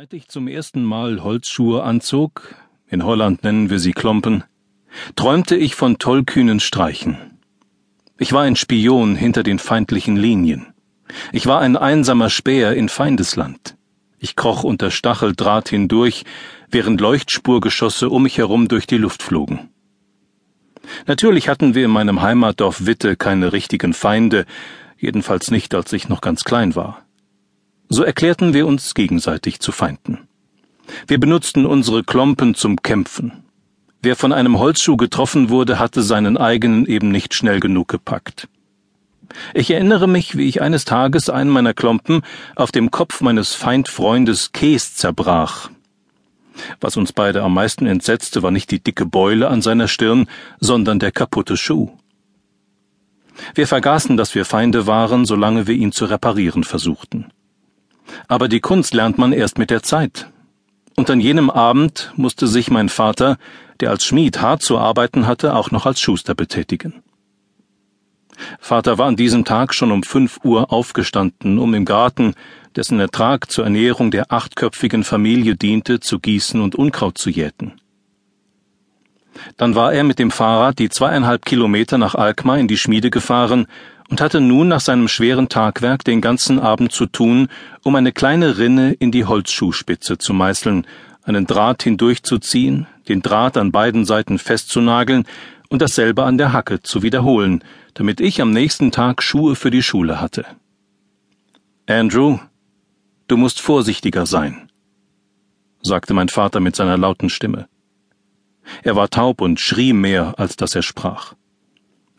Seit ich zum ersten Mal Holzschuhe anzog, in Holland nennen wir sie Klompen, träumte ich von tollkühnen Streichen. Ich war ein Spion hinter den feindlichen Linien. Ich war ein einsamer Späher in Feindesland. Ich kroch unter Stacheldraht hindurch, während Leuchtspurgeschosse um mich herum durch die Luft flogen. Natürlich hatten wir in meinem Heimatdorf Witte keine richtigen Feinde, jedenfalls nicht, als ich noch ganz klein war. So erklärten wir uns gegenseitig zu Feinden. Wir benutzten unsere Klompen zum Kämpfen. Wer von einem Holzschuh getroffen wurde, hatte seinen eigenen eben nicht schnell genug gepackt. Ich erinnere mich, wie ich eines Tages einen meiner Klompen auf dem Kopf meines Feindfreundes Kees zerbrach. Was uns beide am meisten entsetzte, war nicht die dicke Beule an seiner Stirn, sondern der kaputte Schuh. Wir vergaßen, dass wir Feinde waren, solange wir ihn zu reparieren versuchten. Aber die Kunst lernt man erst mit der Zeit. Und an jenem Abend musste sich mein Vater, der als Schmied hart zu arbeiten hatte, auch noch als Schuster betätigen. Vater war an diesem Tag schon um fünf Uhr aufgestanden, um im Garten, dessen Ertrag zur Ernährung der achtköpfigen Familie diente, zu gießen und Unkraut zu jäten. Dann war er mit dem Fahrrad die zweieinhalb Kilometer nach Alkmaar in die Schmiede gefahren und hatte nun nach seinem schweren Tagwerk den ganzen Abend zu tun, um eine kleine Rinne in die Holzschuhspitze zu meißeln, einen Draht hindurchzuziehen, den Draht an beiden Seiten festzunageln und dasselbe an der Hacke zu wiederholen, damit ich am nächsten Tag Schuhe für die Schule hatte. Andrew, du musst vorsichtiger sein, sagte mein Vater mit seiner lauten Stimme. Er war taub und schrie mehr, als dass er sprach.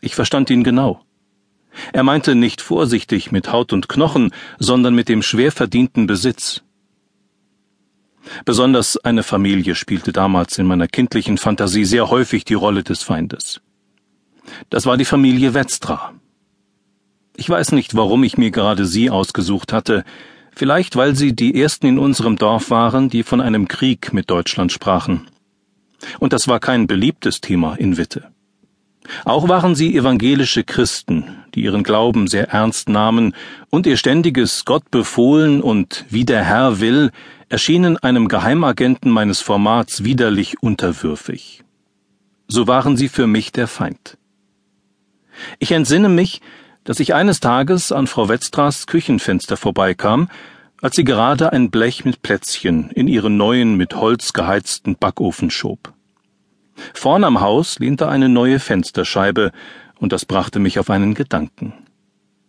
Ich verstand ihn genau. Er meinte nicht vorsichtig mit Haut und Knochen, sondern mit dem schwer verdienten Besitz. Besonders eine Familie spielte damals in meiner kindlichen Fantasie sehr häufig die Rolle des Feindes. Das war die Familie Wetstra. Ich weiß nicht, warum ich mir gerade sie ausgesucht hatte, vielleicht weil sie die ersten in unserem Dorf waren, die von einem Krieg mit Deutschland sprachen. Und das war kein beliebtes Thema in Witte. Auch waren sie evangelische Christen, die ihren Glauben sehr ernst nahmen, und ihr ständiges Gott befohlen und wie der Herr will, erschienen einem Geheimagenten meines Formats widerlich unterwürfig. So waren sie für mich der Feind. Ich entsinne mich, dass ich eines Tages an Frau Wetztras Küchenfenster vorbeikam, als sie gerade ein Blech mit Plätzchen in ihren neuen mit Holz geheizten Backofen schob. Vorn am Haus lehnte eine neue Fensterscheibe, und das brachte mich auf einen Gedanken.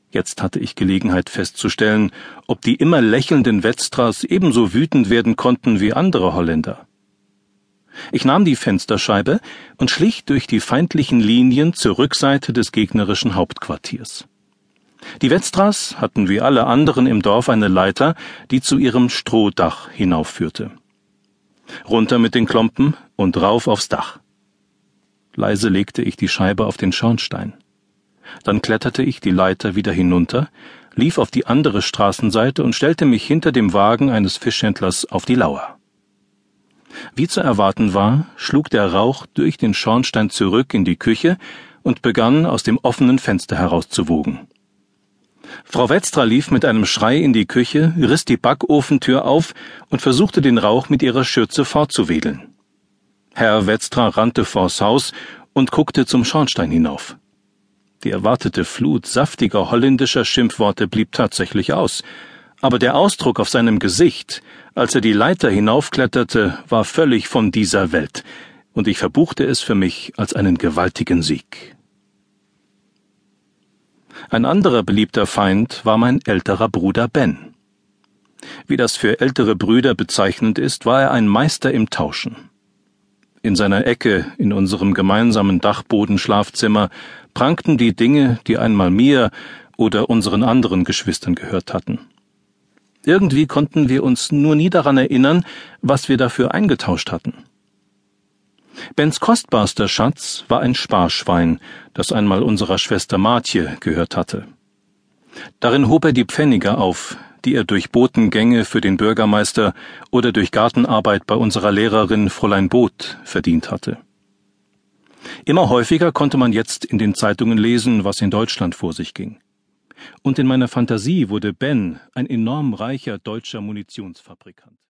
Jetzt hatte ich Gelegenheit festzustellen, ob die immer lächelnden Wetstras ebenso wütend werden konnten wie andere Holländer. Ich nahm die Fensterscheibe und schlich durch die feindlichen Linien zur Rückseite des gegnerischen Hauptquartiers. Die Wetstras hatten wie alle anderen im Dorf eine Leiter, die zu ihrem Strohdach hinaufführte. Runter mit den Klompen und rauf aufs Dach. Leise legte ich die Scheibe auf den Schornstein. Dann kletterte ich die Leiter wieder hinunter, lief auf die andere Straßenseite und stellte mich hinter dem Wagen eines Fischhändlers auf die Lauer. Wie zu erwarten war, schlug der Rauch durch den Schornstein zurück in die Küche und begann aus dem offenen Fenster herauszuwogen. Frau Wetztra lief mit einem Schrei in die Küche, riss die Backofentür auf und versuchte den Rauch mit ihrer Schürze fortzuwedeln. Herr Wetztra rannte vors Haus und guckte zum Schornstein hinauf. Die erwartete Flut saftiger holländischer Schimpfworte blieb tatsächlich aus, aber der Ausdruck auf seinem Gesicht, als er die Leiter hinaufkletterte, war völlig von dieser Welt, und ich verbuchte es für mich als einen gewaltigen Sieg. Ein anderer beliebter Feind war mein älterer Bruder Ben. Wie das für ältere Brüder bezeichnend ist, war er ein Meister im Tauschen. In seiner Ecke in unserem gemeinsamen Dachbodenschlafzimmer prangten die Dinge, die einmal mir oder unseren anderen Geschwistern gehört hatten. Irgendwie konnten wir uns nur nie daran erinnern, was wir dafür eingetauscht hatten. Bens kostbarster Schatz war ein Sparschwein, das einmal unserer Schwester Martje gehört hatte. Darin hob er die Pfennige auf, die er durch Botengänge für den Bürgermeister oder durch Gartenarbeit bei unserer Lehrerin Fräulein Boot verdient hatte. Immer häufiger konnte man jetzt in den Zeitungen lesen, was in Deutschland vor sich ging. Und in meiner Fantasie wurde Ben ein enorm reicher deutscher Munitionsfabrikant.